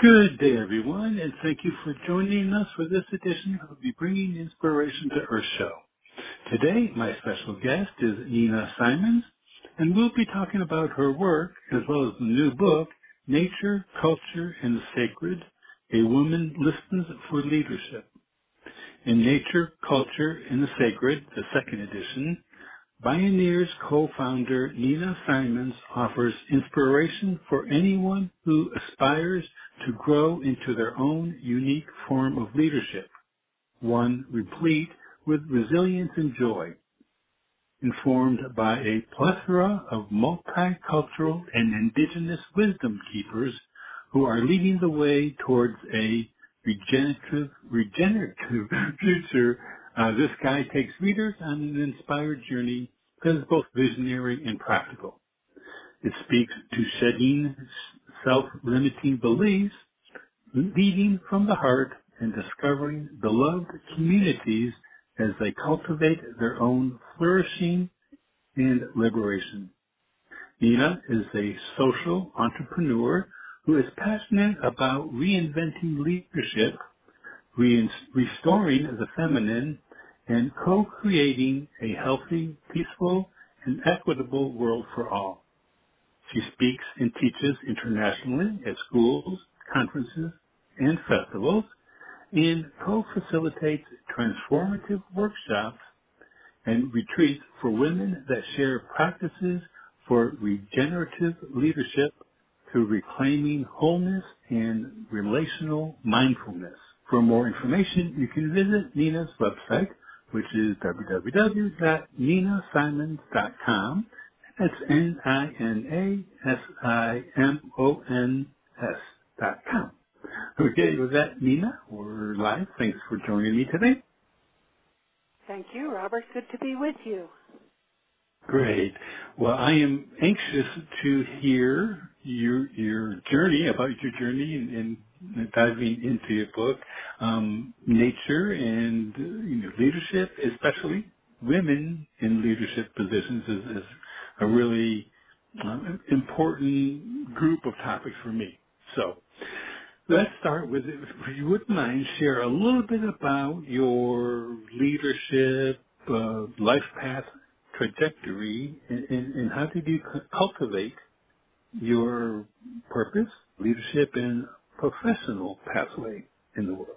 Good day, everyone, and thank you for joining us for this edition of the Bringing Inspiration to Earth show. Today, my special guest is Nina Simons, and we'll be talking about her work as well as the new book, Nature, Culture, and the Sacred, A Woman Listens for Leadership. In Nature, Culture, and the Sacred, the second edition, Bioneers co-founder Nina Simons offers inspiration for anyone who aspires to grow into their own unique form of leadership, one replete with resilience and joy, informed by a plethora of multicultural and indigenous wisdom keepers who are leading the way towards a regenerative, regenerative future uh, this guide takes readers on an inspired journey that is both visionary and practical. It speaks to shedding self-limiting beliefs, leading from the heart, and discovering beloved communities as they cultivate their own flourishing and liberation. Nina is a social entrepreneur who is passionate about reinventing leadership, re- restoring the feminine, and co-creating a healthy, peaceful, and equitable world for all. She speaks and teaches internationally at schools, conferences, and festivals, and co-facilitates transformative workshops and retreats for women that share practices for regenerative leadership through reclaiming wholeness and relational mindfulness. For more information, you can visit Nina's website, which is www.ninasimons.com. That's N-I-N-A-S-I-M-O-N-S dot com. Okay, with that, Nina, we're live. Thanks for joining me today. Thank you, Robert. Good to be with you. Great. Well, I am anxious to hear your your journey about your journey and, and diving into your book, um, nature and you know, leadership, especially women in leadership positions, is, is a really uh, important group of topics for me. So let's start with, if you wouldn't mind, share a little bit about your leadership, uh, life path trajectory, and, and, and how did you cultivate your purpose, leadership, and professional pathway in the world?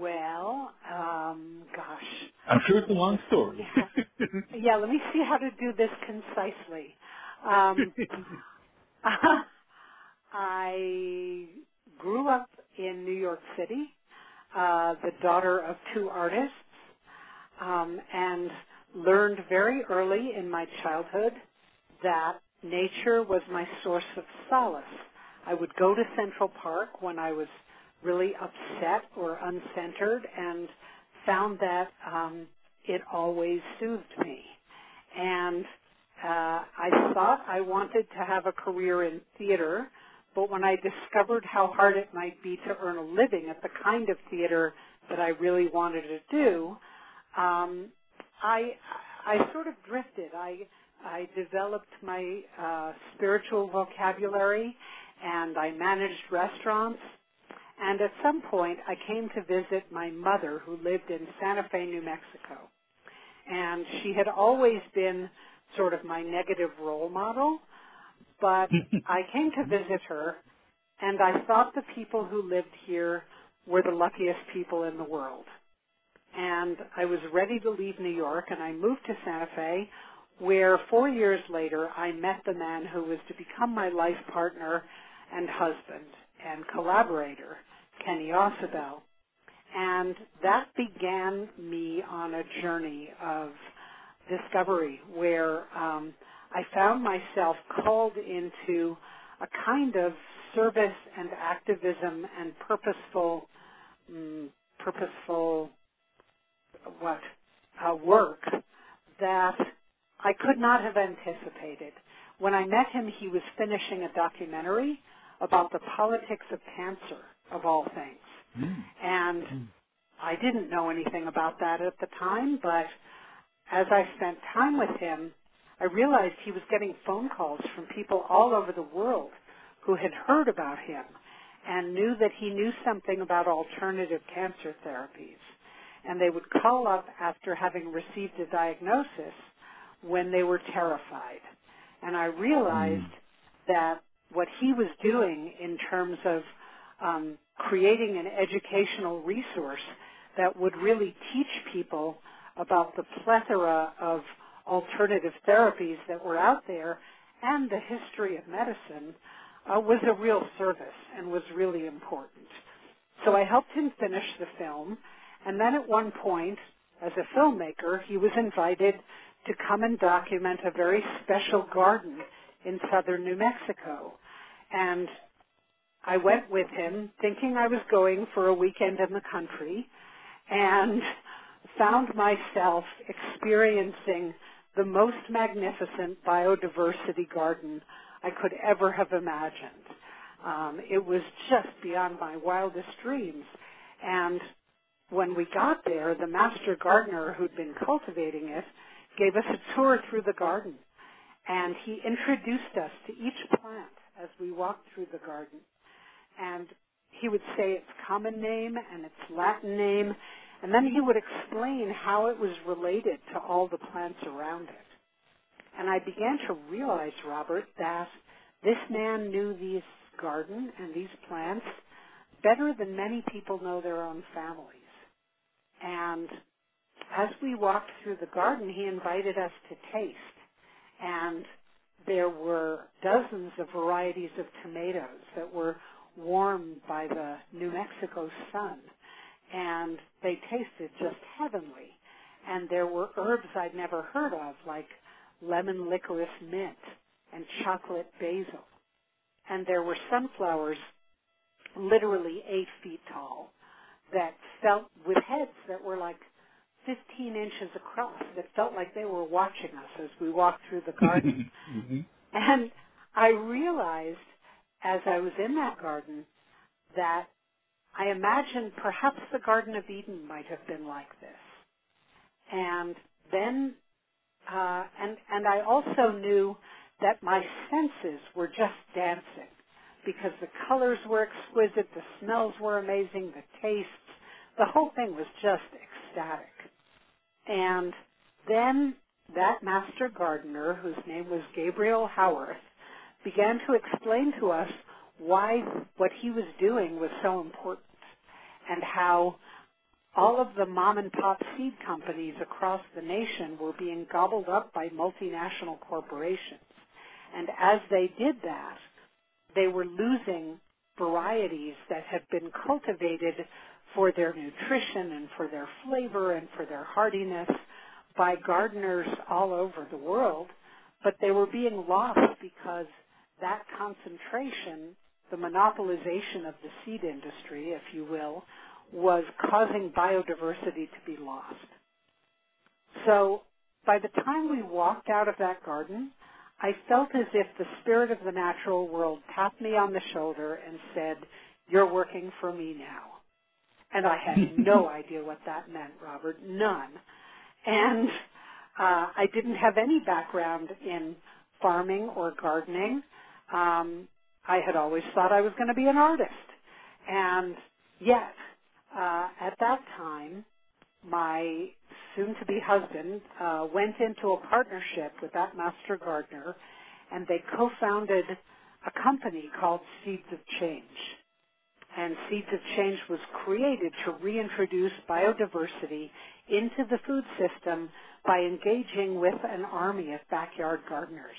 Well, um, gosh. I'm sure it's a long story. yeah. yeah, let me see how to do this concisely. Um, I grew up in New York City, uh, the daughter of two artists, um, and learned very early in my childhood that nature was my source of solace. I would go to Central Park when I was really upset or uncentered and found that um, it always soothed me. And uh, I thought I wanted to have a career in theater, but when I discovered how hard it might be to earn a living at the kind of theater that I really wanted to do, um, I I sort of drifted. I I developed my uh, spiritual vocabulary and I managed restaurants. And at some point, I came to visit my mother who lived in Santa Fe, New Mexico. And she had always been sort of my negative role model, but I came to visit her and I thought the people who lived here were the luckiest people in the world. And I was ready to leave New York and I moved to Santa Fe where four years later I met the man who was to become my life partner and husband and collaborator, Kenny Ausubel. And that began me on a journey of discovery where um, I found myself called into a kind of service and activism and purposeful, um, purposeful, what, uh, work that I could not have anticipated. When I met him, he was finishing a documentary about the politics of cancer, of all things. Mm. And Mm. I didn't know anything about that at the time, but as I spent time with him, I realized he was getting phone calls from people all over the world who had heard about him and knew that he knew something about alternative cancer therapies. And they would call up after having received a diagnosis when they were terrified. And I realized Mm. that what he was doing in terms of um, creating an educational resource that would really teach people about the plethora of alternative therapies that were out there and the history of medicine uh, was a real service and was really important. So I helped him finish the film, and then at one point, as a filmmaker, he was invited to come and document a very special garden in southern New Mexico. And I went with him thinking I was going for a weekend in the country and found myself experiencing the most magnificent biodiversity garden I could ever have imagined. Um, it was just beyond my wildest dreams. And when we got there, the master gardener who'd been cultivating it gave us a tour through the garden. And he introduced us to each plant as we walked through the garden. And he would say its common name and its Latin name, and then he would explain how it was related to all the plants around it. And I began to realize, Robert, that this man knew this garden and these plants better than many people know their own families. And as we walked through the garden, he invited us to taste. And there were dozens of varieties of tomatoes that were warmed by the New Mexico sun. And they tasted just heavenly. And there were herbs I'd never heard of, like lemon licorice mint and chocolate basil. And there were sunflowers literally eight feet tall that felt with heads that were like 15 inches across that felt like they were watching us as we walked through the garden. mm-hmm. And I realized as I was in that garden that I imagined perhaps the Garden of Eden might have been like this. And then, uh, and, and I also knew that my senses were just dancing because the colors were exquisite, the smells were amazing, the tastes, the whole thing was just ecstatic. And then that master gardener, whose name was Gabriel Howearth, began to explain to us why what he was doing was so important and how all of the mom and pop seed companies across the nation were being gobbled up by multinational corporations. And as they did that, they were losing varieties that had been cultivated for their nutrition and for their flavor and for their hardiness by gardeners all over the world, but they were being lost because that concentration, the monopolization of the seed industry, if you will, was causing biodiversity to be lost. So by the time we walked out of that garden, I felt as if the spirit of the natural world tapped me on the shoulder and said, you're working for me now. And I had no idea what that meant, Robert. None. And uh, I didn't have any background in farming or gardening. Um, I had always thought I was going to be an artist. And yet, uh, at that time, my soon-to-be husband uh, went into a partnership with that master gardener, and they co-founded a company called Seeds of Change. And Seeds of Change was created to reintroduce biodiversity into the food system by engaging with an army of backyard gardeners.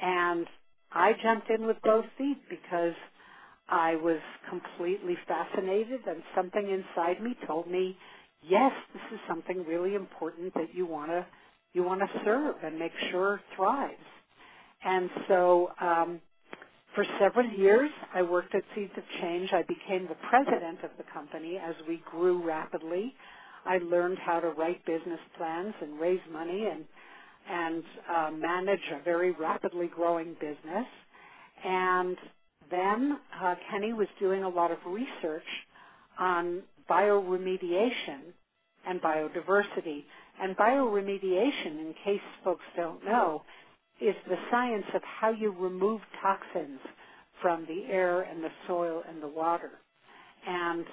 And I jumped in with both feet because I was completely fascinated and something inside me told me, yes, this is something really important that you want to you want to serve and make sure thrives. And so um, for several years, I worked at Seeds of Change. I became the president of the company as we grew rapidly. I learned how to write business plans and raise money and and uh, manage a very rapidly growing business. And then uh, Kenny was doing a lot of research on bioremediation and biodiversity. And bioremediation, in case folks don't know, is the science of how you remove toxins from the air and the soil and the water. And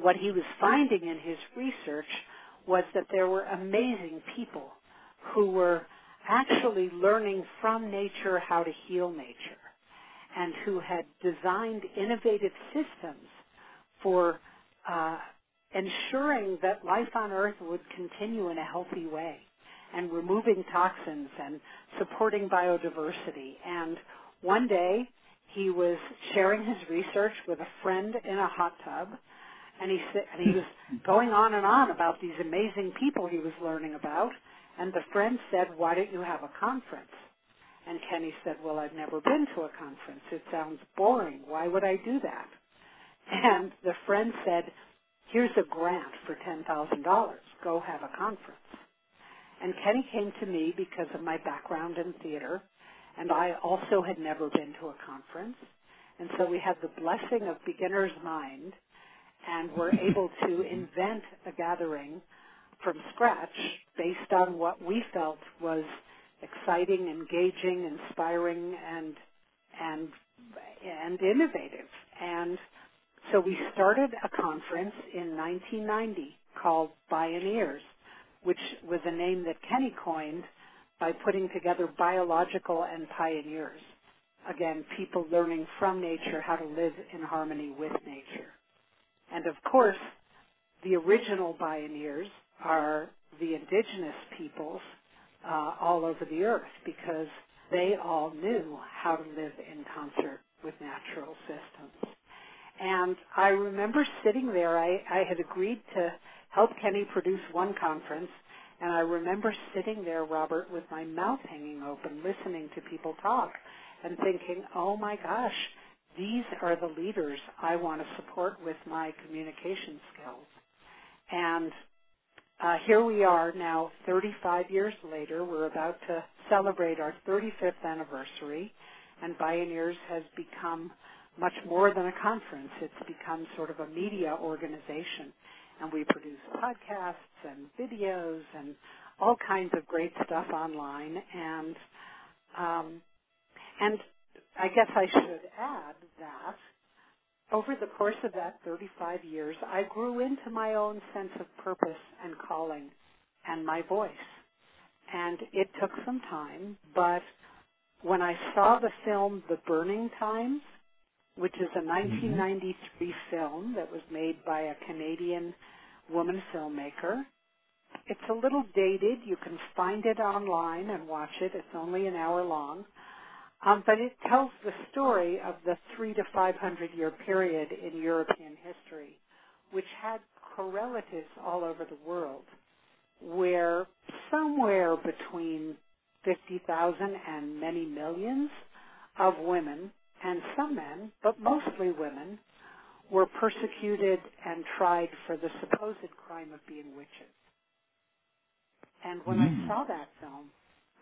what he was finding in his research was that there were amazing people who were actually learning from nature how to heal nature and who had designed innovative systems for uh, ensuring that life on Earth would continue in a healthy way and removing toxins and supporting biodiversity. And one day he was sharing his research with a friend in a hot tub and he said and he was going on and on about these amazing people he was learning about and the friend said, "Why don't you have a conference?" And Kenny said, "Well, I've never been to a conference. It sounds boring. Why would I do that?" And the friend said, "Here's a grant for $10,000. Go have a conference." And Kenny came to me because of my background in theater, and I also had never been to a conference. And so we had the blessing of beginner's mind and were able to invent a gathering from scratch based on what we felt was exciting, engaging, inspiring, and and and innovative. And so we started a conference in 1990 called Bioneers which was a name that Kenny coined by putting together biological and pioneers. Again, people learning from nature how to live in harmony with nature. And of course, the original pioneers are the indigenous peoples uh, all over the earth because they all knew how to live in concert with natural systems. And I remember sitting there, I, I had agreed to help Kenny produce one conference. And I remember sitting there, Robert, with my mouth hanging open, listening to people talk and thinking, oh my gosh, these are the leaders I want to support with my communication skills. And uh, here we are now, 35 years later. We're about to celebrate our 35th anniversary, and Bioneers has become much more than a conference. It's become sort of a media organization and we produce podcasts and videos and all kinds of great stuff online and um, and I guess I should add that over the course of that 35 years, I grew into my own sense of purpose and calling and my voice. And it took some time, but when I saw the film The Burning Times, which is a 1993 mm-hmm. film that was made by a Canadian woman filmmaker. It's a little dated. You can find it online and watch it. It's only an hour long. Um, but it tells the story of the three to five hundred year period in European history, which had correlatives all over the world, where somewhere between 50,000 and many millions of women and some men, but mostly women, were persecuted and tried for the supposed crime of being witches. And when mm. I hmm. saw that film,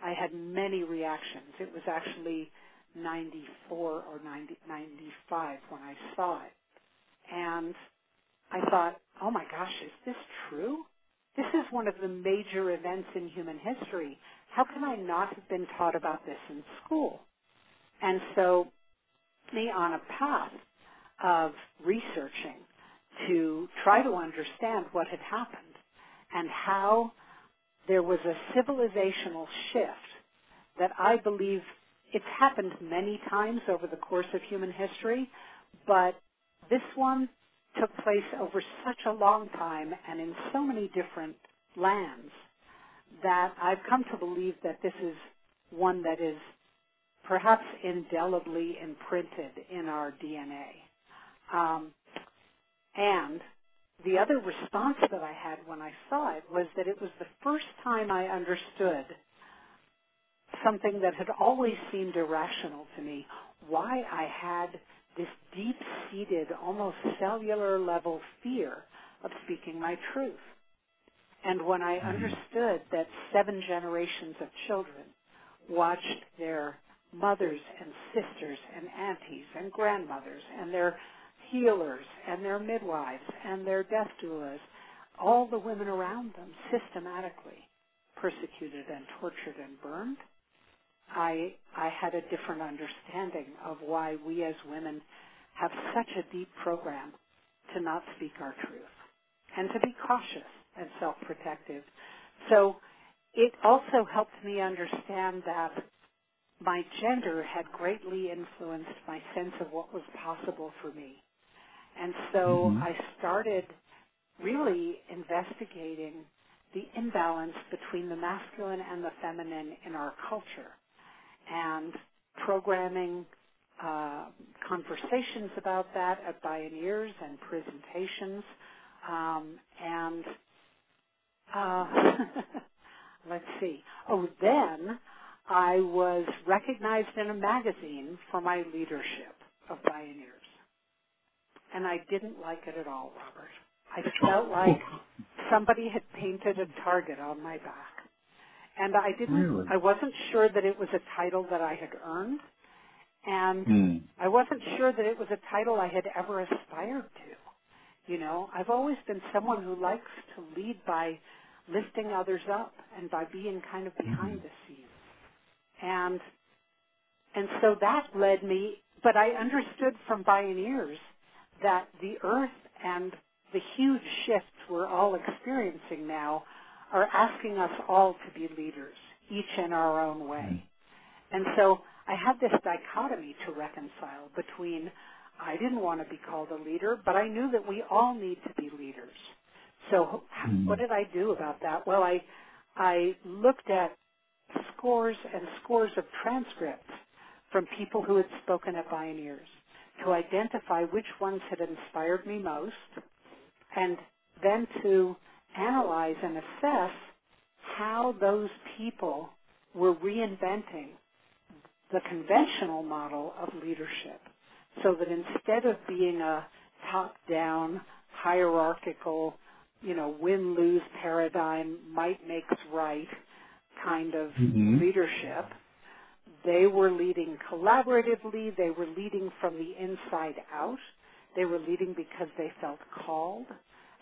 I had many reactions. It was actually 94 or 90, 95 when I saw it. And I thought, oh my gosh, is this true? This is one of the major events in human history. How can I not have been taught about this in school? And so, me on a path of researching to try to understand what had happened and how there was a civilizational shift that I believe it's happened many times over the course of human history, but this one took place over such a long time and in so many different lands that I've come to believe that this is one that is perhaps indelibly imprinted in our DNA. Um, and the other response that I had when I saw it was that it was the first time I understood something that had always seemed irrational to me, why I had this deep-seated, almost cellular level fear of speaking my truth. And when I mm-hmm. understood that seven generations of children watched their mothers and sisters and aunties and grandmothers and their healers and their midwives and their death doulas, all the women around them systematically persecuted and tortured and burned, I, I had a different understanding of why we as women have such a deep program to not speak our truth and to be cautious and self-protective. So it also helped me understand that my gender had greatly influenced my sense of what was possible for me. And so mm-hmm. I started really investigating the imbalance between the masculine and the feminine in our culture and programming uh, conversations about that at Bioneers and presentations. Um, and uh, let's see. Oh, then I was recognized in a magazine for my leadership of Bioneers. And I didn't like it at all, Robert. I felt like somebody had painted a target on my back. And I didn't, really? I wasn't sure that it was a title that I had earned. And mm. I wasn't sure that it was a title I had ever aspired to. You know, I've always been someone who likes to lead by lifting others up and by being kind of behind mm-hmm. the scenes. And and so that led me but I understood from Bioneers that the earth and the huge shifts we're all experiencing now are asking us all to be leaders, each in our own way. And so I had this dichotomy to reconcile between I didn't want to be called a leader, but I knew that we all need to be leaders. So mm-hmm. what did I do about that? Well, I I looked at scores and scores of transcripts from people who had spoken at Bioneers to identify which ones had inspired me most and then to analyze and assess how those people were reinventing the conventional model of leadership so that instead of being a top-down, hierarchical, you know, win-lose paradigm, might makes right kind of mm-hmm. leadership, they were leading collaboratively, they were leading from the inside out, they were leading because they felt called,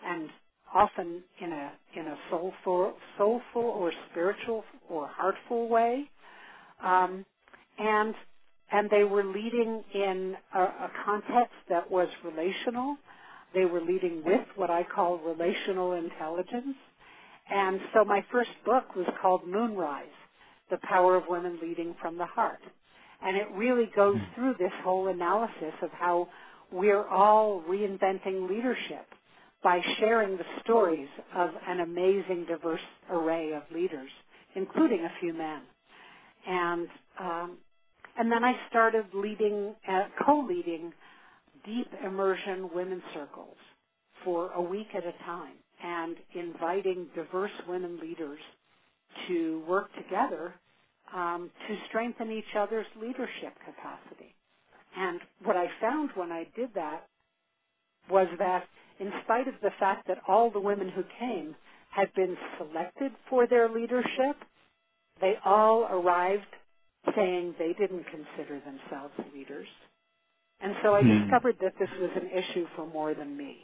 and often in a in a soulful, soulful or spiritual or heartful way, um, and and they were leading in a, a context that was relational. They were leading with what I call relational intelligence. And so my first book was called Moonrise, The Power of Women Leading from the Heart. And it really goes hmm. through this whole analysis of how we're all reinventing leadership by sharing the stories of an amazing diverse array of leaders, including a few men. And um, and then I started leading, uh, co-leading deep immersion women circles for a week at a time and inviting diverse women leaders to work together um, to strengthen each other's leadership capacity. And what I found when I did that was that in spite of the fact that all the women who came had been selected for their leadership, they all arrived saying they didn't consider themselves leaders. And so I hmm. discovered that this was an issue for more than me.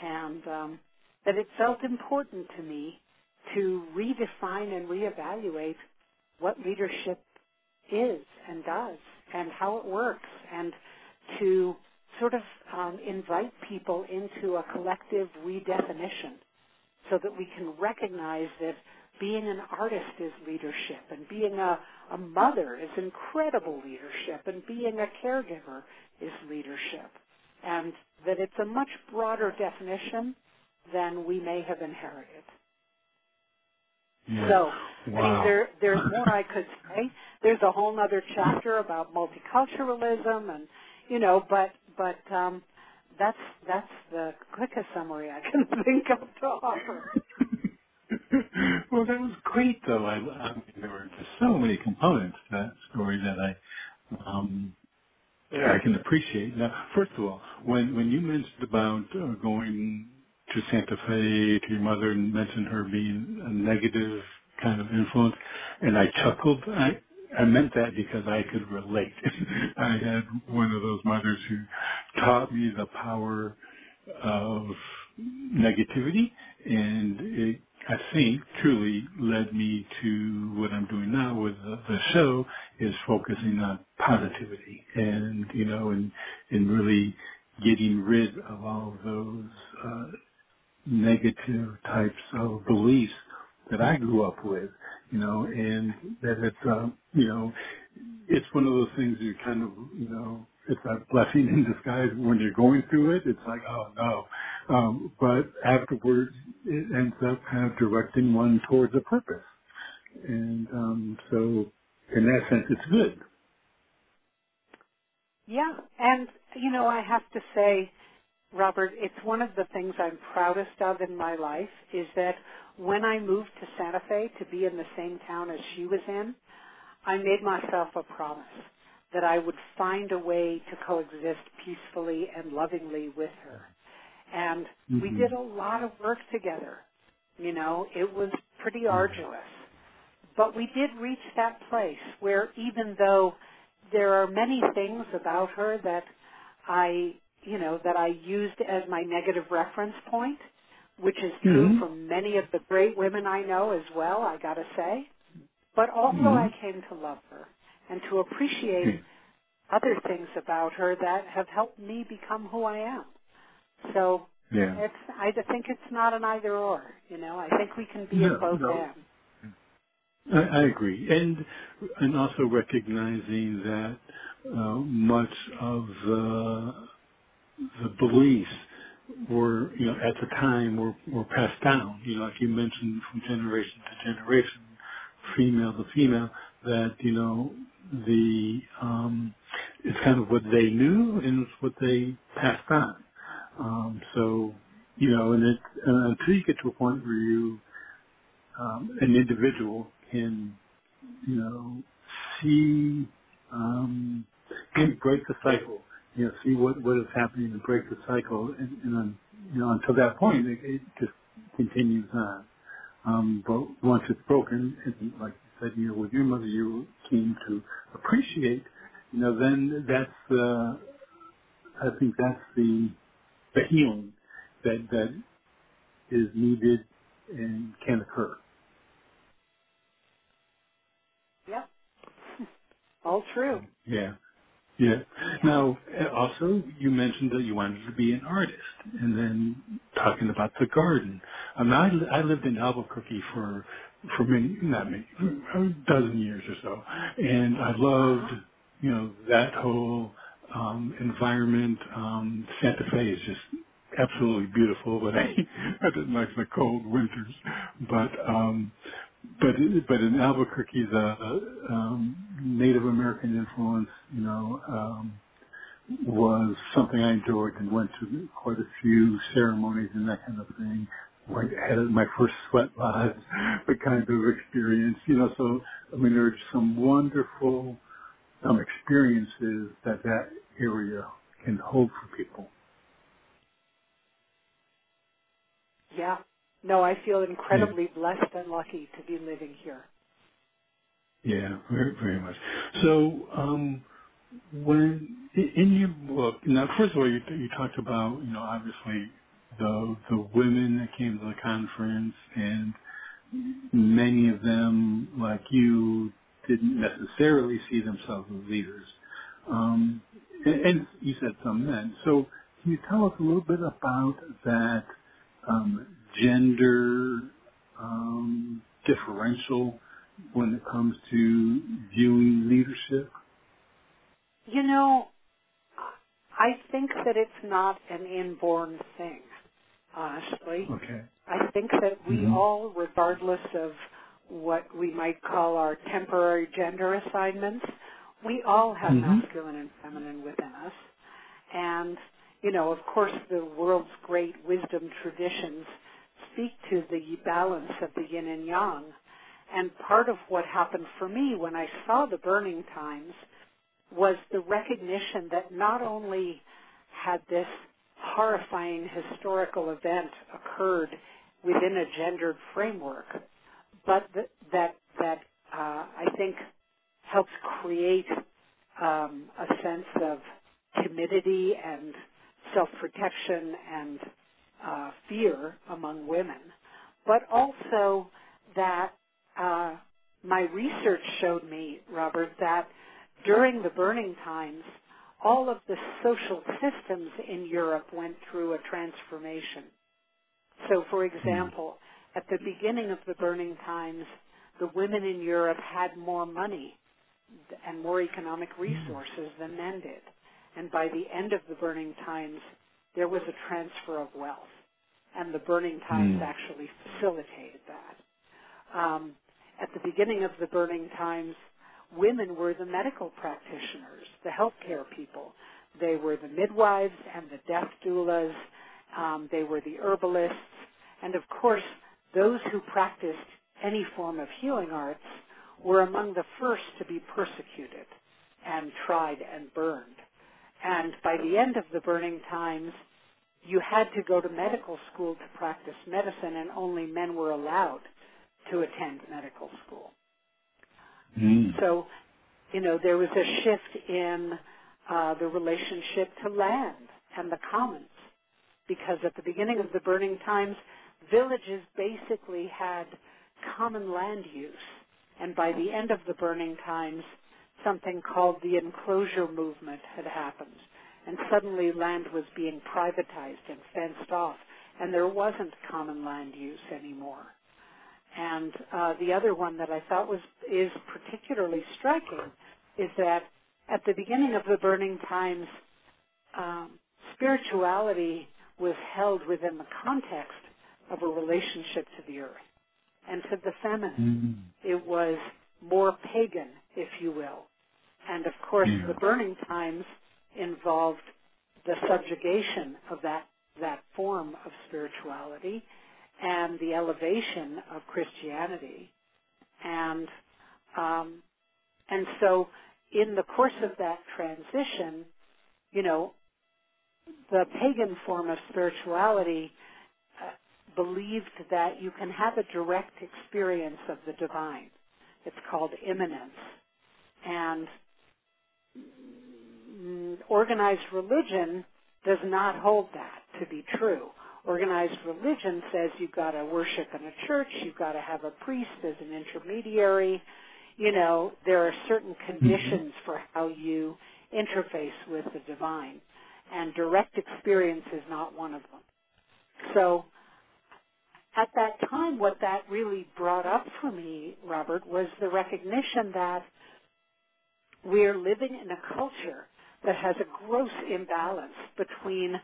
And um, that it felt important to me to redefine and reevaluate what leadership is and does and how it works and to sort of um, invite people into a collective redefinition so that we can recognize that being an artist is leadership and being a, a mother is incredible leadership and being a caregiver is leadership and that it's a much broader definition than we may have inherited. Yeah. So, wow. I mean, there, there's more I could say. There's a whole other chapter about multiculturalism and, you know, but, but, um, that's, that's the quickest summary I can think of to offer. well, that was great, though. I, I mean, there were just so many components to that story that I, um, I can appreciate. Now, first of all, when when you mentioned about uh, going to Santa Fe to your mother and mentioned her being a negative kind of influence, and I chuckled. I I meant that because I could relate. I had one of those mothers who taught me the power of negativity, and it, I think, truly led me to what I'm doing now with the, the show is focusing on positivity, and you know, and and really getting rid of all those uh, negative types of beliefs that I grew up with, you know, and that it's, uh, you know, it's one of those things you kind of, you know, it's a blessing in disguise when you're going through it. It's like, oh no. Um, but afterwards, it ends up kind of directing one towards a purpose. And, um, so in that sense, it's good. Yeah, and you know, I have to say, Robert, it's one of the things I'm proudest of in my life is that when I moved to Santa Fe to be in the same town as she was in, I made myself a promise that I would find a way to coexist peacefully and lovingly with her. And we Mm-hmm. did a lot of work together. You know, it was pretty arduous. But we did reach that place where even though there are many things about her that I, you know, that I used as my negative reference point, which is true Mm-hmm. for many of the great women I know as well, I gotta say. But also Mm-hmm. I came to love her and to appreciate Okay. other things about her that have helped me become who I am. So Yeah. it's I think it's not an either or, you know. I think we can be No, both no. I, I agree, and and also recognizing that uh, much of the the beliefs were, you know, at the time were were passed down. You know, like you mentioned, from generation to generation, female to female, that you know the um, it's kind of what they knew and it's what they passed on. Um, so you know, and it uh, until you get to a point where you um, an individual can you know, see, um, can break the cycle. You know, see what what is happening and break the cycle, and, and then, you know, until that point, it, it just continues on. Um, but once it's broken, and like you said, you know, with your mother, you came to appreciate. You know, then that's the, I think that's the the healing that that is needed and can occur. Yep. All true. Yeah. Yeah. Now, uh, also, you mentioned that you wanted to be an artist, and then talking about the garden. I, li- I lived in Albuquerque for for many, not many, a dozen years or so, and I loved, Uh-huh. you know, that whole um, environment. Um, Santa Fe is just absolutely beautiful, but I I didn't like the cold winters. But um, but but in Albuquerque, the um, Native American influence, you know, um, was something I enjoyed and went to quite a few ceremonies and that kind of thing. Like had my first sweat lodge, the kind of experience, you know. So I mean, there's some wonderful um, experiences that that area can hold for people. Yeah. No, I feel Yeah, incredibly blessed and lucky to be living here. yeah, very, very much. So, um, When in your book, now first of all, you, you talked about you know obviously the the women that came to the conference, and many of them, like you, didn't necessarily see themselves as leaders. Um, and, and you said some men. So can you tell us a little bit about that um, gender um, differential when it comes to viewing leadership? You know, I think that it's not an inborn thing, honestly. Okay. I think that we hmm all, regardless of what we might call our temporary gender assignments, we all have hmm masculine and feminine within us. And, you know, of course the world's great wisdom traditions speak to the balance of the yin and yang. And part of what happened for me when I saw the burning times was the recognition that not only had this horrifying historical event occurred within a gendered framework, but that that, that uh, I think helps create um, a sense of timidity and self-protection and uh, fear among women, but also that uh, my research showed me, Robert, that during the burning times, all of the social systems in Europe went through a transformation. So, for Hmm. example, at the beginning of the burning times, the women in Europe had more money and more economic resources than men did. And by the end of the burning times, there was a transfer of wealth. And the burning times Mm. actually facilitated that. Um, at the beginning of the burning times, women were the medical practitioners, the healthcare people. They were the midwives and the death doulas. Um, they were the herbalists. And of course, those who practiced any form of healing arts were among the first to be persecuted and tried and burned. And by the end of the burning times, you had to go to medical school to practice medicine and only men were allowed to attend medical school. Mm. So, you know, there was a shift in uh, the relationship to land and the commons because at the beginning of the burning times, villages basically had common land use. And by the end of the burning times, something called the enclosure movement had happened. And suddenly land was being privatized and fenced off, and there wasn't common land use anymore. And uh, the other one that I thought was is particularly striking is that at the beginning of the burning times, um, spirituality was held within the context of a relationship to the earth and to the feminine. Mm. It was more pagan, if you will. And of course, Yeah. the burning times involved the subjugation of that that form of spirituality and the elevation of Christianity. And um, and so, in the course of that transition, you know, the pagan form of spirituality uh, believed that you can have a direct experience of the divine. It's called immanence. And Mm, organized religion does not hold that to be true. Organized religion says you've got to worship in a church, you've got to have a priest as an intermediary. You know, there are certain mm-hmm. conditions for how you interface with the divine. And direct experience is not one of them. So, at that time, what that really brought up for me, Robert, was the recognition that we're living in a culture that has a gross imbalance between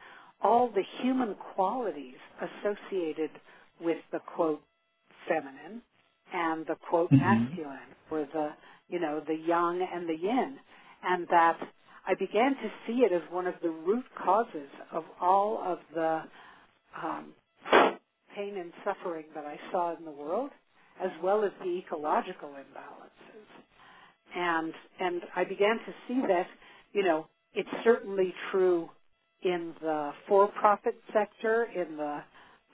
all the human qualities associated with the quote feminine and the quote Mhm. masculine or the you know the yang and the yin and that I began to see it as one of the root causes of all of the um, pain and suffering that I saw in the world as well as the ecological imbalances and and I began to see that you know it's certainly true in the for-profit sector, in the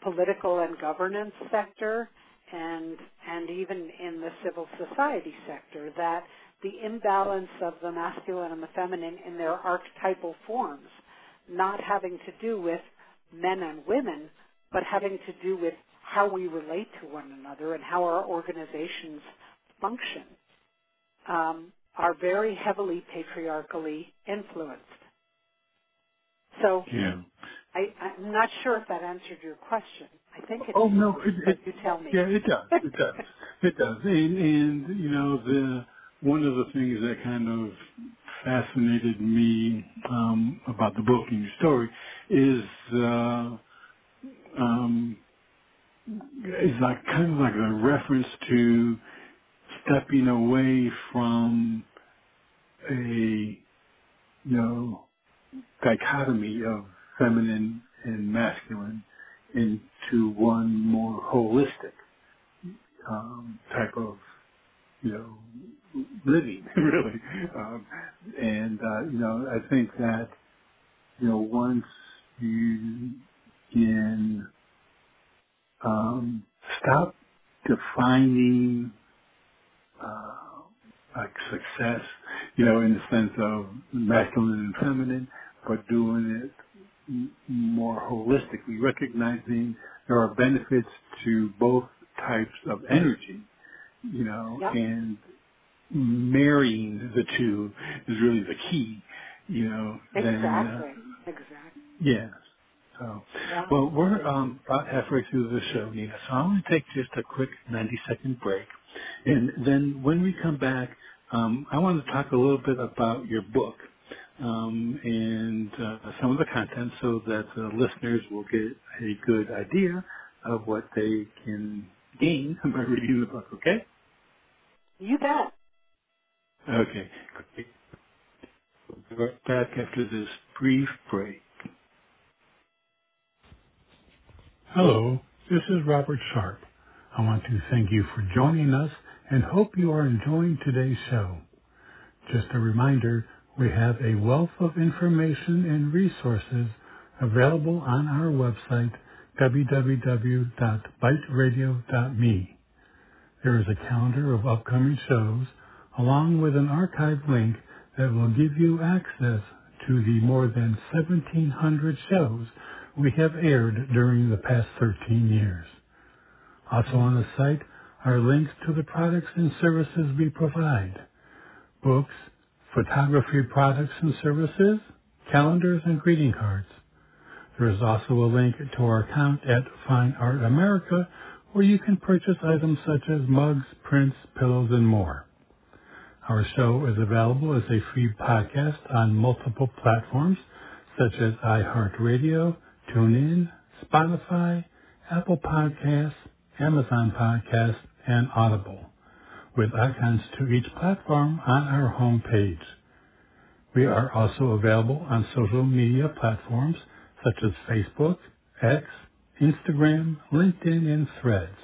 political and governance sector, and and even in the civil society sector that the imbalance of the masculine and the feminine in their archetypal forms, not having to do with men and women, but having to do with how we relate to one another and how our organizations function. Um, are very heavily patriarchally influenced. So Yeah. I, I'm not sure if that answered your question. I think it Oh no, it, it, you tell me. yeah, it does. It does. It does. And and you know the one of the things that kind of fascinated me um, about the book and your story is uh, um, is like kind of like a reference to stepping away from a you know dichotomy of feminine and masculine into one more holistic um, type of you know living really. Um, and uh, you know I think that you know once you can um, stop defining uh, like success, you know, in the sense of masculine and feminine, but doing it m- more holistically, recognizing there are benefits to both types of energy, you know, Yep. and marrying the two is really the key, you know, then, uh, Exactly. Exactly. yes. So, Yeah. well, we're um, about halfway through the show, Nina, so I'm going to take just a quick 90 second break. And then when we come back, um, I want to talk a little bit about your book um, and uh, some of the content so that the listeners will get a good idea of what they can gain by reading the book, okay? You bet. Okay. We'll be right back after this brief break. Hello, this is Robert Sharpe. I want to thank you for joining us and hope you are enjoying today's show. Just a reminder, we have a wealth of information and resources available on our website, www.biteradio.me. There is a calendar of upcoming shows, along with an archive link that will give you access to the more than 1,700 shows we have aired during the past 13 years. Also on the site are links to the products and services we provide, books, photography products and services, calendars, and greeting cards. There is also a link to our account at Fine Art America where you can purchase items such as mugs, prints, pillows, and more. Our show is available as a free podcast on multiple platforms such as iHeartRadio, TuneIn, Spotify, Apple Podcasts, Amazon Podcast, and Audible, with icons to each platform on our home page. We are also available on social media platforms such as Facebook, X, Instagram, LinkedIn, and Threads.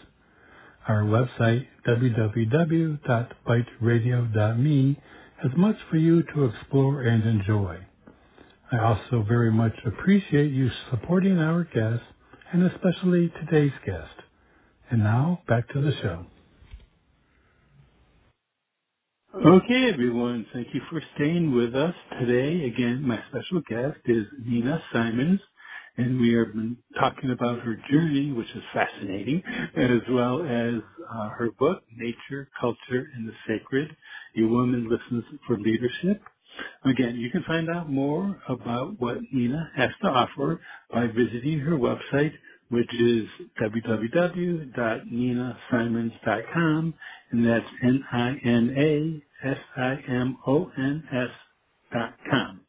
Our website, www.biteradio.me, has much for you to explore and enjoy. I also very much appreciate you supporting our guests, and especially today's guest. And now, back to the show. Okay, everyone. Thank you for staying with us today. Again, my special guest is Nina Simons, and we have been talking about her journey, which is fascinating, as well as uh, her book, Nature, Culture, and the Sacred: A Woman Listens for Leadership. Again, you can find out more about what Nina has to offer by visiting her website, which is www.ninasimons.com, and that's N-I-N-A-S-I-M-O-N-S dot com.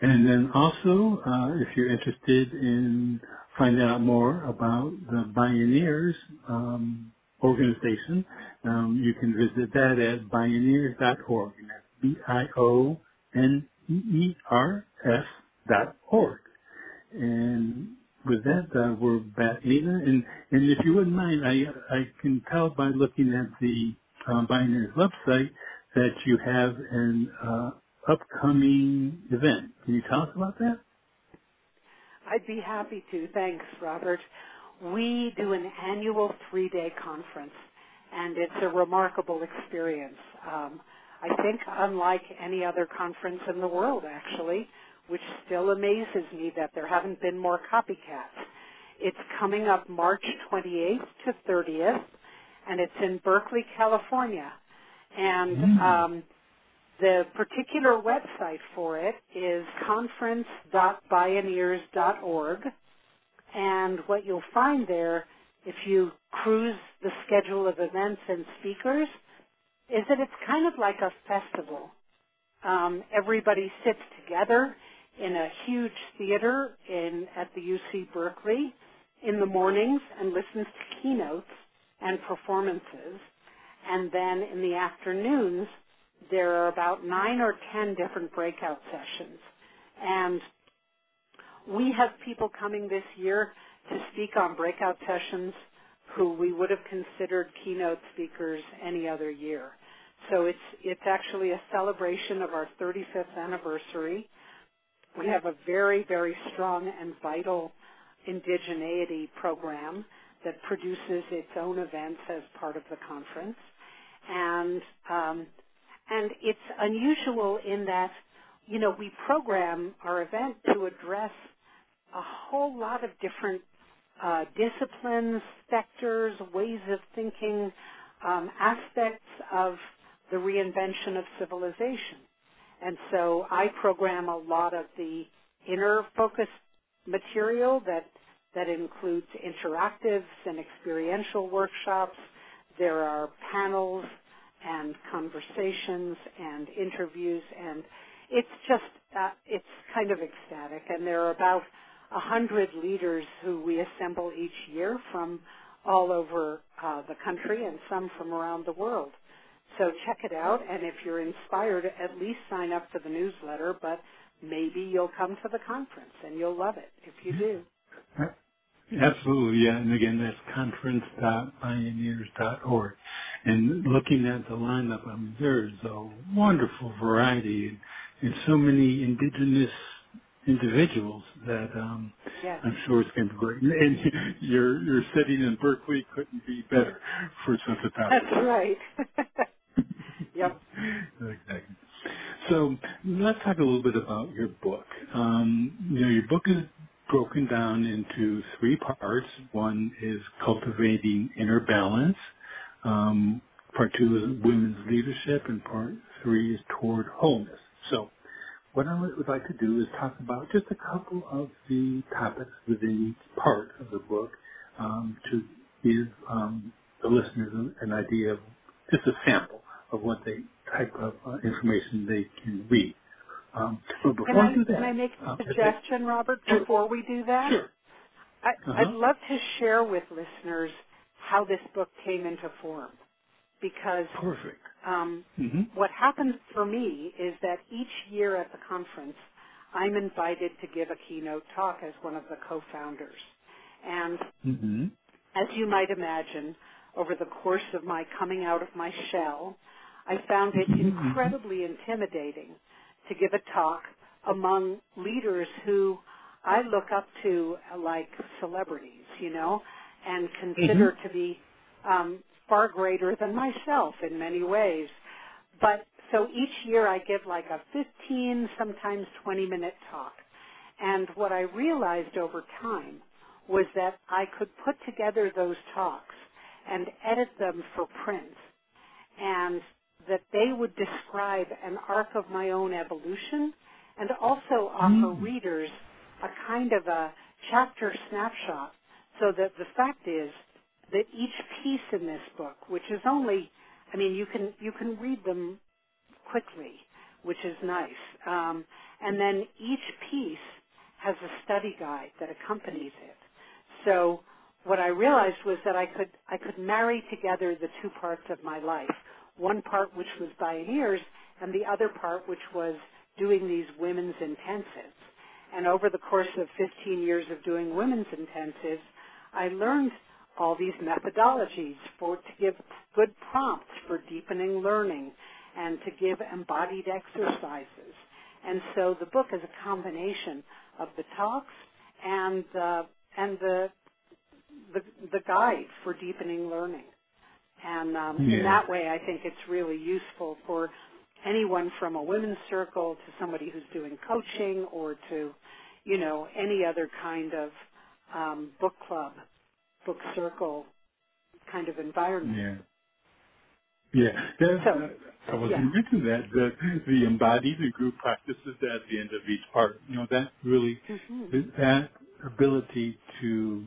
And then also, uh, if you're interested in finding out more about the Bioneers um, organization, um, you can visit that at bioneers.org. And that's B-I-O-N-E-E-R-S dot org. And with that, uh, we're back, Nina. And, and if you wouldn't mind, I, I can tell by looking at the um, Bioneers website that you have an uh, upcoming event. Can you tell us about that? I'd be happy to. Thanks, Robert. We do an annual three-day conference, and it's a remarkable experience. Um, I think unlike any other conference in the world, actually, which still amazes me that there haven't been more copycats. It's coming up March 28th to 30th, and it's in Berkeley, California. And Mm. um, the particular website for it is conference.bioneers.org. And what you'll find there, if you cruise the schedule of events and speakers, is that it's kind of like a festival. Um, everybody sits together in a huge theater in at the UC Berkeley in the mornings and listens to keynotes and performances. And then in the afternoons, there are about nine or ten different breakout sessions. And we have people coming this year to speak on breakout sessions who we would have considered keynote speakers any other year. So it's it's actually a celebration of our 35th anniversary. We have a very very strong and vital indigeneity program that produces its own events as part of the conference, and um, and it's unusual in that you know we program our event to address a whole lot of different uh, disciplines, sectors, ways of thinking, um, aspects of the reinvention of civilization. And so I program a lot of the inner focused material that that includes interactives and experiential workshops. There are panels and conversations and interviews and it's just uh, it's kind of ecstatic and there are about a hundred leaders who we assemble each year from all over uh, the country and some from around the world. So check it out, and if you're inspired, at least sign up for the newsletter. But maybe you'll come to the conference and you'll love it if you do. Absolutely, yeah. And again, that's conference.bioneers.org. And looking at the lineup, I mean, there's a wonderful variety and, and so many indigenous individuals that um, yes. I'm sure it's going to be great. And your your setting in Berkeley couldn't be better for such a topic. That's right. yep. Exactly. So let's talk a little bit about your book. Um, you know, your book is broken down into three parts. One is cultivating inner balance. Um, part two is women's leadership, and part three is toward wholeness. So what I would like to do is talk about just a couple of the topics within each part of the book um, to give um, the listeners an idea of just a sample of what they type of uh, information they can read. Um, but before can I, I do that, can I make a uh, suggestion, Robert, before we do that? Sure. I, uh-huh. I'd love to share with listeners how this book came into form because Perfect. Um, mm-hmm. What happens for me is that each year at the conference, I'm invited to give a keynote talk as one of the co-founders. And mm-hmm. as you might imagine, over the course of my coming out of my shell, I found it Mm-hmm. incredibly intimidating to give a talk among leaders who I look up to like celebrities, you know, and consider Mm-hmm. to be um, far greater than myself in many ways. But so each year I give like a 15, sometimes 20 minute talk. And what I realized over time was that I could put together those talks and edit them for print and that they would describe an arc of my own evolution and also offer Mm. readers a kind of a chapter snapshot so that the fact is that each piece in this book, which is only, I mean, you can you can read them quickly, which is nice, um, and then each piece has a study guide that accompanies it. So what I realized was that I could I could marry together the two parts of my life. One part which was Bioneers, and the other part which was doing these women's intensives. And over the course of 15 years of doing women's intensives, I learned all these methodologies for to give good prompts for deepening learning and to give embodied exercises. And so the book is a combination of the talks and the and the the, the guide for deepening learning. And um, Yeah. in that way, I think it's really useful for anyone from a women's circle to somebody who's doing coaching or to, you know, any other kind of um, book club book circle kind of environment. Yeah. Yeah. That, So, uh, I was yeah. going that, the, the embodied and group practices at the end of each part. You know, that really, hmm that ability to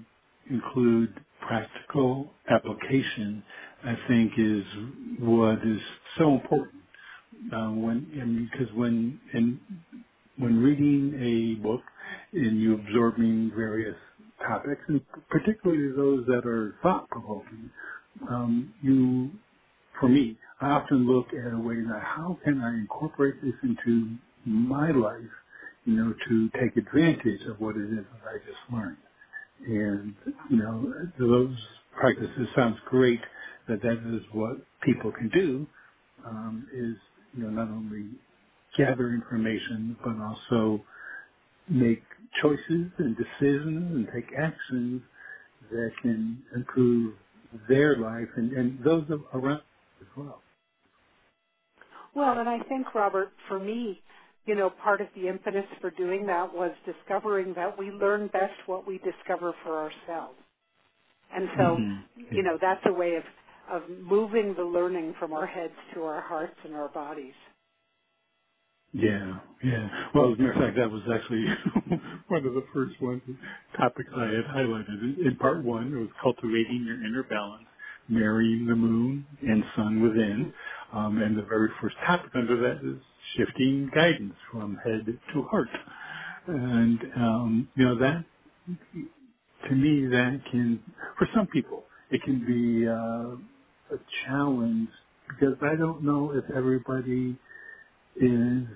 include practical application, I think is what is so important. Uh, when, because when, and when reading a book and you absorbing various topics, and particularly those that are thought provoking, um, you, for me, I often look at a way that how can I incorporate this into my life, you know, to take advantage of what it is that I just learned. And, you know, those practices sounds great that that is what people can do, um, is, you know, not only gather information, but also make choices and decisions and take actions that can improve their life and, and those around as well. Well, and I think, Robert, for me, you know, part of the impetus for doing that was discovering that we learn best what we discover for ourselves. And so, mm-hmm. you know, that's a way of, of moving the learning from our heads to our hearts and our bodies. Yeah, yeah. Well, as a matter of fact, that was actually one of the first ones, topics I had highlighted. In part one, it was cultivating your inner balance, marrying the moon and sun within. Um, and the very first topic under that is shifting guidance from head to heart. And, um, you know, that, to me, that can, for some people, it can be uh, a challenge because I don't know if everybody is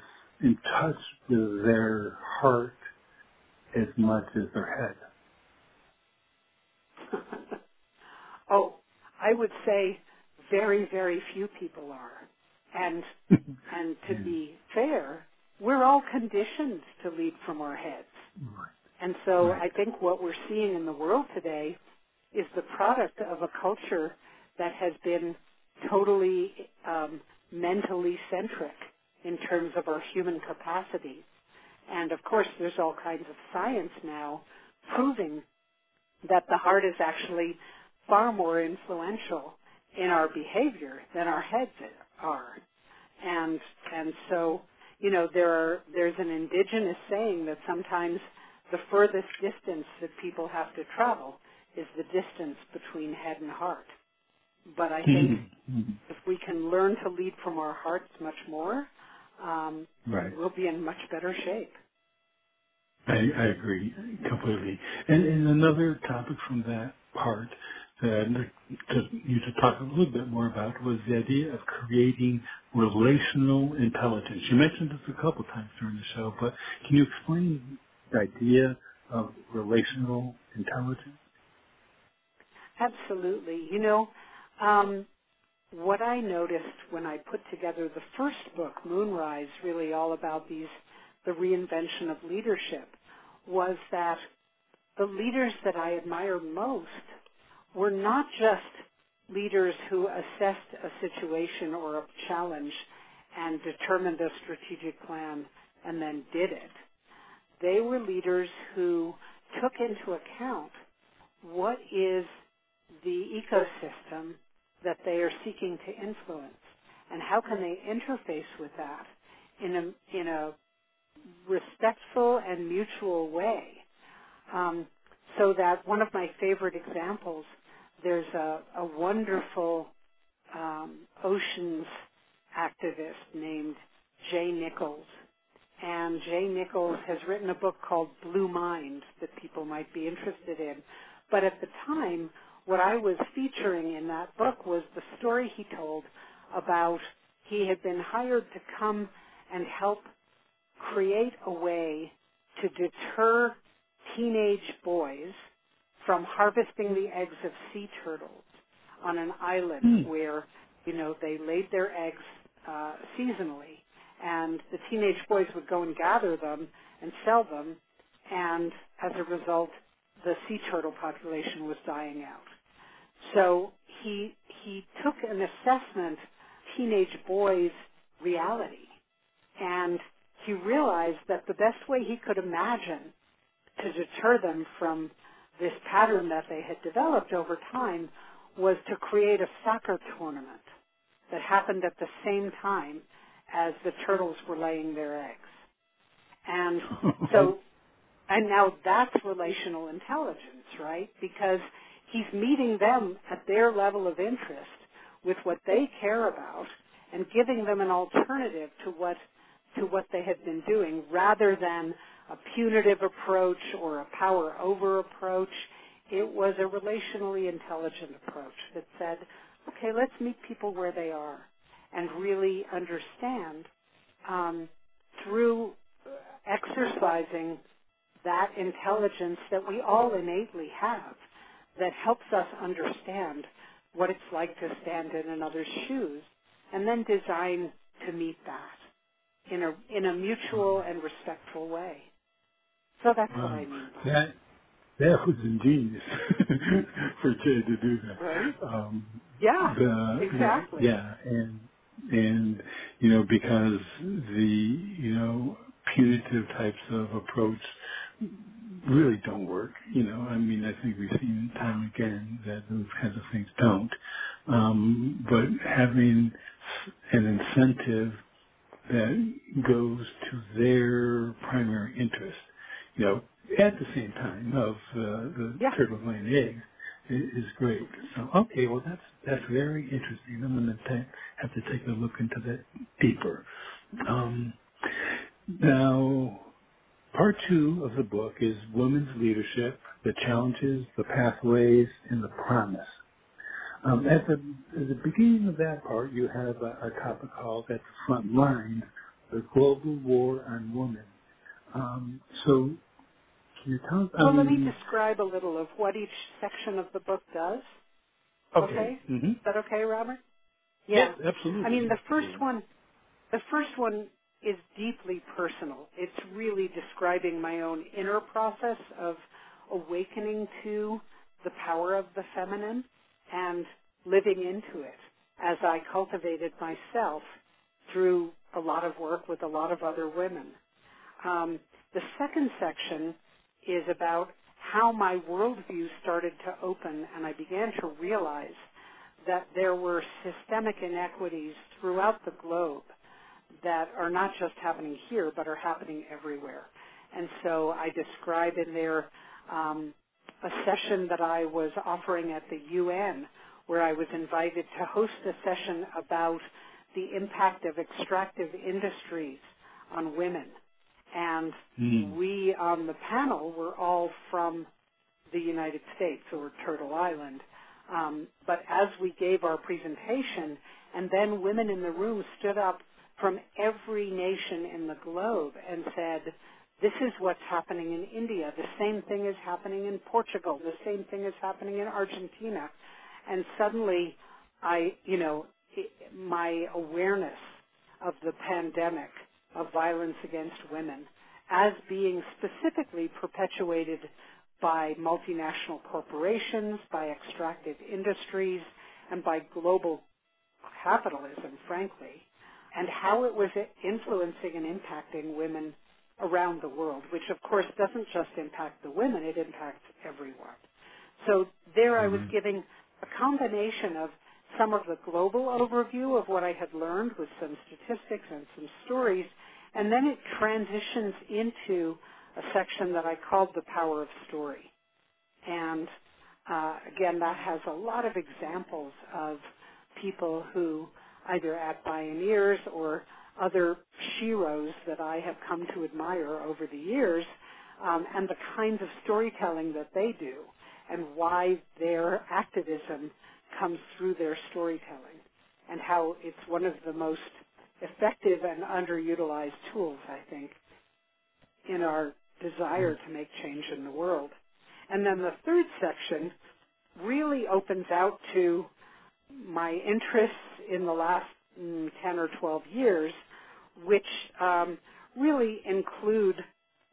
in touch with their heart as much as their head. oh, I would say very, very few people are. And and to yeah. be fair, we're all conditioned to lead from our heads. Right. And so right. I think what we're seeing in the world today is the product of a culture that has been totally um, mentally centric in terms of our human capacity. And of course, there's all kinds of science now proving that the heart is actually far more influential in our behavior than our heads are. And and so, you know, there are there's an indigenous saying that sometimes the furthest distance that people have to travel is the distance between head and heart. But I think mm-hmm. if we can learn to lead from our hearts much more, um, right. we'll be in much better shape. I, I agree completely. And, and another topic from that part that I'd like to, you to talk a little bit more about was the idea of creating relational intelligence. You mentioned this a couple times during the show, but can you explain the idea of relational intelligence? Absolutely. You know, um, what I noticed when I put together the first book, Moonrise, really all about these the reinvention of leadership, was that the leaders that I admire most were not just leaders who assessed a situation or a challenge and determined a strategic plan and then did it. They were leaders who took into account what is the ecosystem that they are seeking to influence and how can they interface with that in a, in a respectful and mutual way. Um, so that one of my favorite examples, there's a, a wonderful um, oceans activist named Jay Nichols. And Jay Nichols has written a book called Blue Mind that people might be interested in. But at the time, what I was featuring in that book was the story he told about he had been hired to come and help create a way to deter teenage boys from harvesting the eggs of sea turtles on an island mm. where, you know, they laid their eggs uh, seasonally, and the teenage boys would go and gather them and sell them, and as a result, the sea turtle population was dying out. So he he took an assessment teenage boys' reality, and he realized that the best way he could imagine to deter them from this pattern that they had developed over time was to create a soccer tournament that happened at the same time as the turtles were laying their eggs. And so, and now that's relational intelligence, right? Because he's meeting them at their level of interest with what they care about and giving them an alternative to what to what they had been doing rather than a punitive approach or a power over approach. It was a relationally intelligent approach that said, okay, let's meet people where they are and really understand um, through exercising that intelligence that we all innately have that helps us understand what it's like to stand in another's shoes and then design to meet that in a in a mutual and respectful way. So that's wow. what I mean that. That was ingenious for Jay to do that. Right. Um, yeah. the, exactly. Yeah, and and you know because the you know punitive types of approach really don't work. You know, I mean, I think we've seen time again that those kinds of things don't. Um, but having an incentive that goes to their primary interest, you know, at the same time of uh, the Yeah. turtle laying eggs is great. So okay, well that's that's very interesting. I'm going to have to take a look into that deeper. Um, now, part two of the book is women's leadership: the challenges, the pathways, and the promise. Um, at the at the beginning of that part, you have a, a topic called "At the Front Line: The Global War on Women." Um, so, can you tell us? Well, let me describe a little of what each section of the book does. okay. Mm-hmm. Is that okay, Robert? Yes, absolutely. I mean, the first one, the first one is deeply personal. It's really describing my own inner process of awakening to the power of the feminine and living into it as I cultivated myself through a lot of work with a lot of other women. Um, the second section is about how my worldview started to open and I began to realize that there were systemic inequities throughout the globe that are not just happening here but are happening everywhere. And so I describe in there um, a session that I was offering at the UN where I was invited to host a session about the impact of extractive industries on women and Mm. we on the panel were all from the United States or Turtle Island. Um, but as we gave our presentation, and then women in the room stood up from every nation in the globe and said, this is what's happening in India. The same thing is happening in Portugal. The same thing is happening in Argentina. And suddenly, I, you know, my awareness of the pandemic of violence against women as being specifically perpetuated by multinational corporations, by extractive industries, and by global capitalism, frankly, and how it was influencing and impacting women around the world, which of course doesn't just impact the women, it impacts everyone. So there I was Mhm. giving a combination of some of the global overview of what I had learned with some statistics and some stories, and then it transitions into a section that I called the power of story. And uh, again, that has a lot of examples of people who either at Bioneers or other sheroes that I have come to admire over the years, um, and the kinds of storytelling that they do, and why their activism comes through their storytelling, and how it's one of the most effective and underutilized tools, I think, in our desire to make change in the world. And then the third section really opens out to my interests in the last mm, 10 or 12 years, which um, really include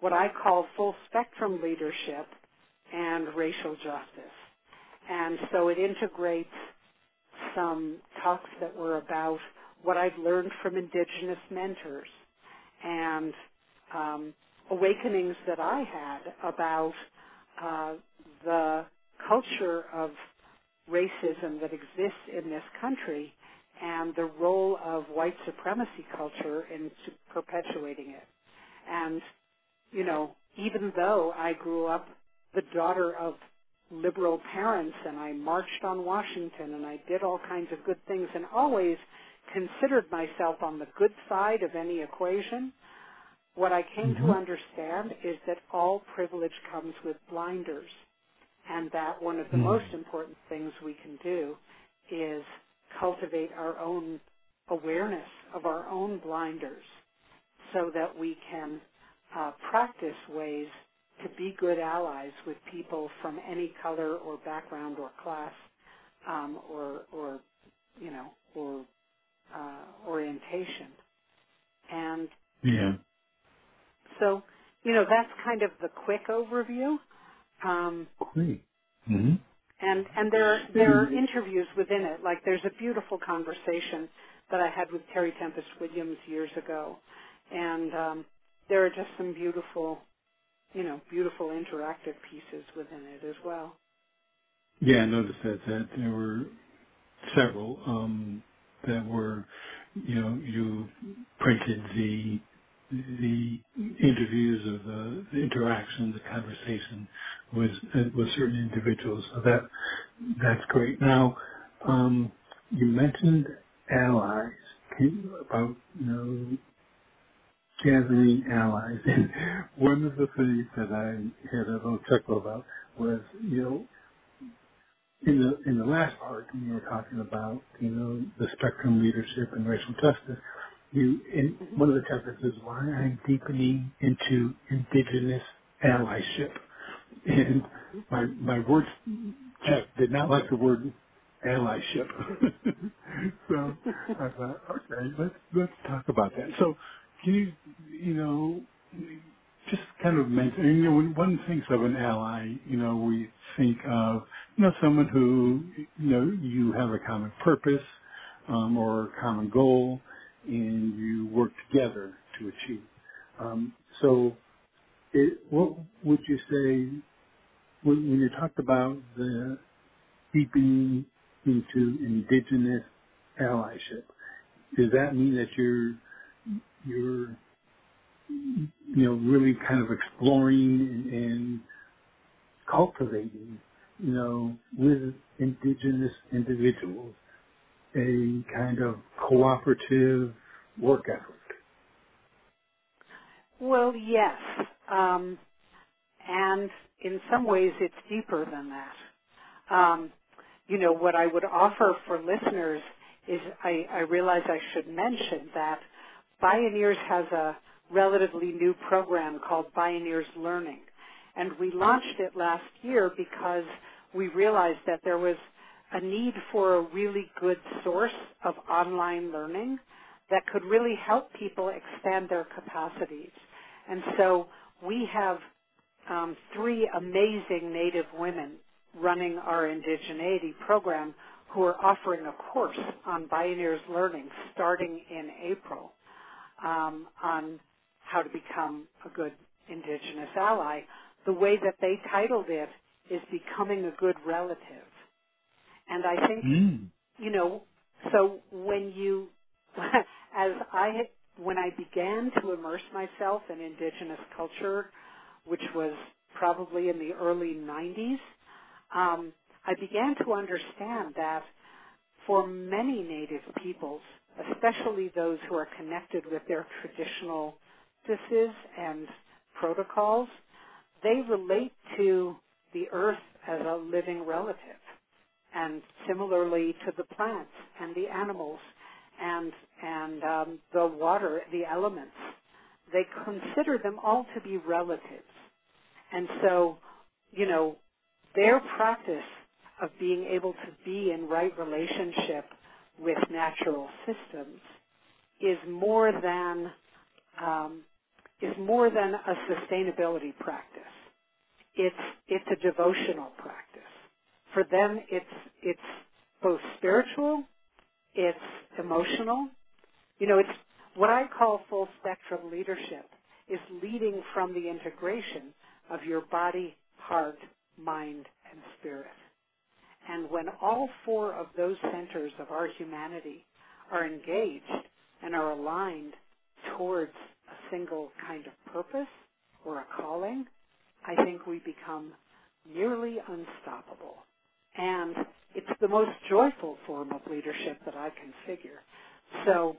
what I call full spectrum leadership and racial justice. And so it integrates some talks that were about what I've learned from indigenous mentors and um, awakenings that I had about uh, the culture of racism that exists in this country and the role of white supremacy culture in perpetuating it. And, you know, even though I grew up the daughter of liberal parents and I marched on Washington and I did all kinds of good things and always considered myself on the good side of any equation, what I came Mm-hmm. to understand is that all privilege comes with blinders and that one of the Mm. most important things we can do is cultivate our own awareness of our own blinders so that we can uh, practice ways to be good allies with people from any color or background or class um, or or you know or uh, orientation. And Yeah. so you know that's kind of the quick overview. Um, Great. Mm-hmm. And and there there are interviews within it. Like there's a beautiful conversation that I had with Terry Tempest Williams years ago, and um, there are just some beautiful, you know, beautiful interactive pieces within it as well. Yeah, I noticed that, that there were several um, that were, you know, you printed the the interviews or the, the interaction, the conversation with uh, with certain individuals. So that that's great. Now, um, you mentioned allies you- about you know gathering allies, and one of the things that I had a little chuckle about was you know in the in the last part, when you were talking about you know the spectrum leadership and racial justice, you in one of the chapters is why I'm deepening into indigenous allyship, and my my words Jeff did not like the word allyship, so I thought okay let's let's talk about that. So can you you know just kind of mention, you know, when one thinks of an ally, you know, we think of, you know, someone who, you know, you have a common purpose, um, or a common goal, and you work together to achieve. Um, so, it, what would you say when, when you talked about the deepening into indigenous allyship? Does that mean that you're you're you know really kind of exploring and, and cultivating, you know, with indigenous individuals, a kind of cooperative work effort. Well, yes, um, and in some ways it's deeper than that. Um, you know, what I would offer for listeners is I, I realize I should mention that Bioneers has a relatively new program called Bioneers Learning. And we launched it last year because we realized that there was a need for a really good source of online learning that could really help people expand their capacities. And so we have um, three amazing Native women running our indigeneity program who are offering a course on Bioneers Learning starting in April um, on how to become a good indigenous ally. The way that they titled it is Becoming a Good Relative. And I think Mm. you know, so when you, as I, when I began to immerse myself in indigenous culture, which was probably in the early 90s, um, I began to understand that for many native peoples, especially those who are connected with their traditional practices and protocols, they relate to the earth as a living relative and similarly to the plants and the animals and and um, the water, the elements. They consider them all to be relatives, and so you know their practice of being able to be in right relationship with natural systems is more than um, is more than a sustainability practice. It's it's a devotional practice. For them, it's it's both spiritual, it's emotional. You know, it's what I call full spectrum leadership is leading from the integration of your body, heart, mind, and spirit. And when all four of those centers of our humanity are engaged and are aligned towards a single kind of purpose or a calling, I think we become nearly unstoppable. And it's the most joyful form of leadership that I can figure. So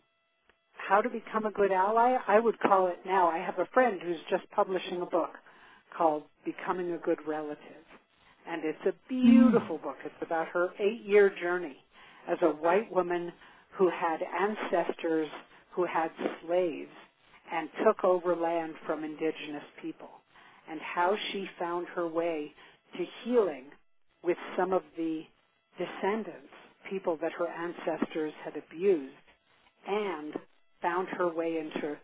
how to become a good ally? I would call it now. I have a friend who's just publishing a book called Becoming a Good Relative. And it's a hmm. beautiful book. It's about her eight year journey as a white woman who had ancestors who had slaves and took over land from indigenous people. and how she found her way to healing with some of the descendants, people that her ancestors had abused, and found her way into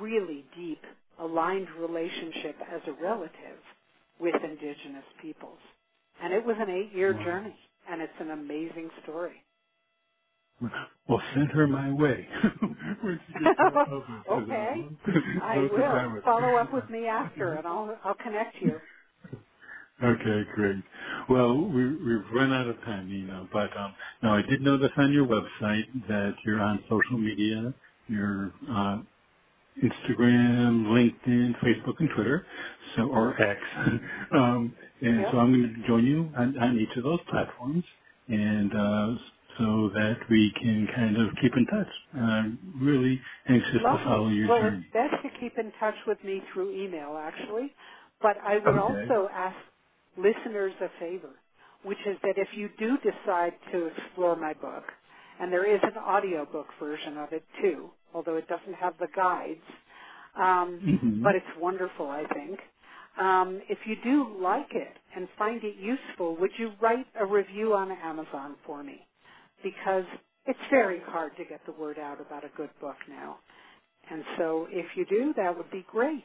really deep aligned relationship as a relative with indigenous peoples. And it was an eight year wow. journey and it's an amazing story. Well, send her my way. okay, I will. Follow up with me after, and I'll I'll connect you. Okay, great. Well, we, we've run out of time, Nina, but um, now I did notice on your website that you're on social media. You're uh, Instagram, LinkedIn, Facebook, and Twitter, so or X. um, and yep. so I'm going to join you on, on each of those platforms, and uh, so that we can kind of keep in touch. I'm really anxious Lovely. to follow your well, journey. Well, it's best to keep in touch with me through email, actually. But I would okay. also ask listeners a favor, which is that if you do decide to explore my book, and there is an audiobook version of it too, although it doesn't have the guides, um, mm-hmm. but it's wonderful, I think. Um, if you do like it and find it useful, would you write a review on Amazon for me? Because it's very hard to get the word out about a good book now. And so if you do, that would be great.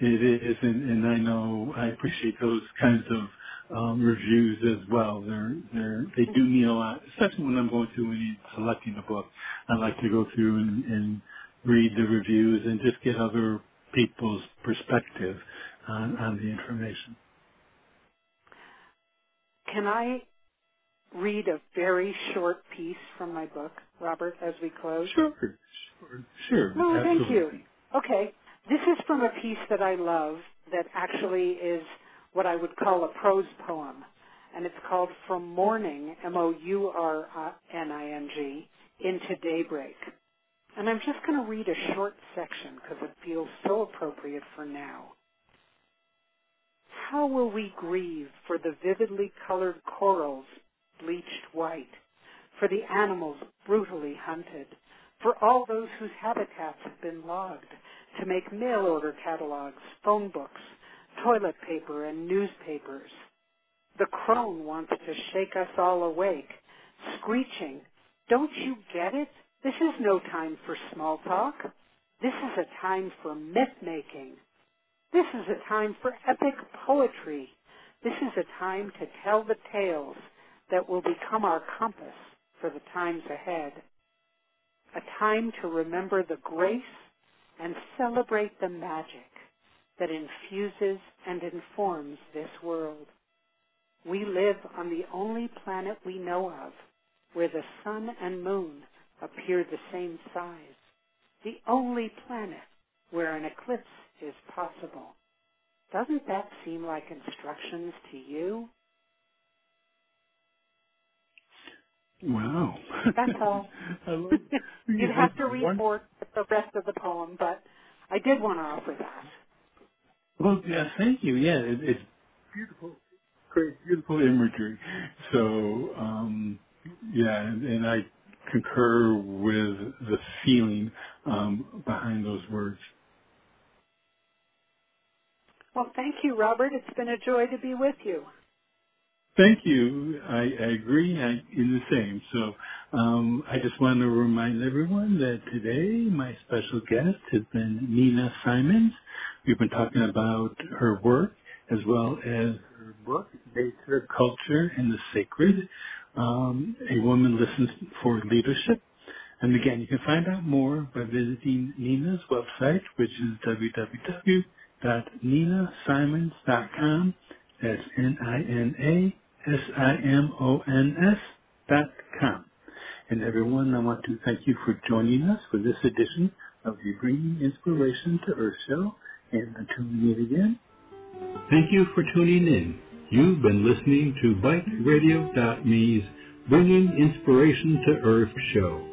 It is, and, and I know I appreciate those kinds of um, reviews as well. They're they're they do mean a lot, especially when I'm going through and selecting a book. I like to go through and, and read the reviews and just get other people's perspective on, on the information. Can I read a very short piece from my book, Robert, as we close? Sure, sure, sure. No, absolutely. thank you. Okay, this is from a piece that I love that actually is what I would call a prose poem, and it's called From Morning, M-O-U-R-N-I-G, into Daybreak. And I'm just going to read a short section because it feels so appropriate for now. How will we grieve for the vividly colored corals bleached white, for the animals brutally hunted, for all those whose habitats have been logged to make mail order catalogs, phone books, toilet paper, and newspapers. The crone wants to shake us all awake, screeching, Don't you get it? This is no time for small talk. This is a time for myth making. This is a time for epic poetry. This is a time to tell the tales that will become our compass for the times ahead. A time to remember the grace and celebrate the magic that infuses and informs this world. We live on the only planet we know of where the sun and moon appear the same size, the only planet where an eclipse is possible. Doesn't that seem like instructions to you? Wow. That's all. You'd have to read more the rest of the poem, but I did want to offer that. Well, yeah, thank you. Yeah, it, it's beautiful, great, beautiful imagery. So, um, yeah, and, and I concur with the feeling um, behind those words. Well, thank you, Robert. It's been a joy to be with you. Thank you. I, I agree. I, in the same. So um, I just want to remind everyone that today my special guest has been Nina Simons. We've been talking about her work as well as her book, Nature, Culture, and the Sacred. Um, a woman listens for leadership. And again, you can find out more by visiting Nina's website, which is www.ninasimons.com. That's N-I-N-A-S-I-M-O-N-S dot com. And everyone, I want to thank you for joining us for this edition of the Bringing Inspiration to Earth show. And tuning in again, thank you for tuning in. You've been listening to BiteRadio.me's Bringing Inspiration to Earth show.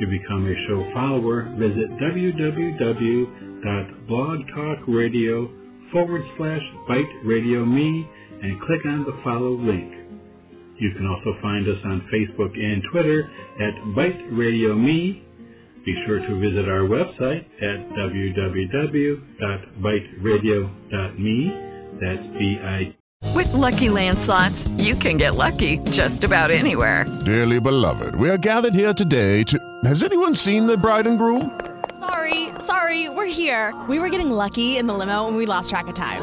To become a show follower, visit www.blogtalkradio.com forward slash Bite Radio Me and click on the follow link. You can also find us on Facebook and Twitter at Bite Radio Me. Be sure to visit our website at www.biteradio.me. That's B-I. With Lucky Land slots, you can get lucky just about anywhere. Dearly beloved, we are gathered here today to. Has anyone seen the bride and groom? Sorry, sorry, we're here. We were getting lucky in the limo and we lost track of time.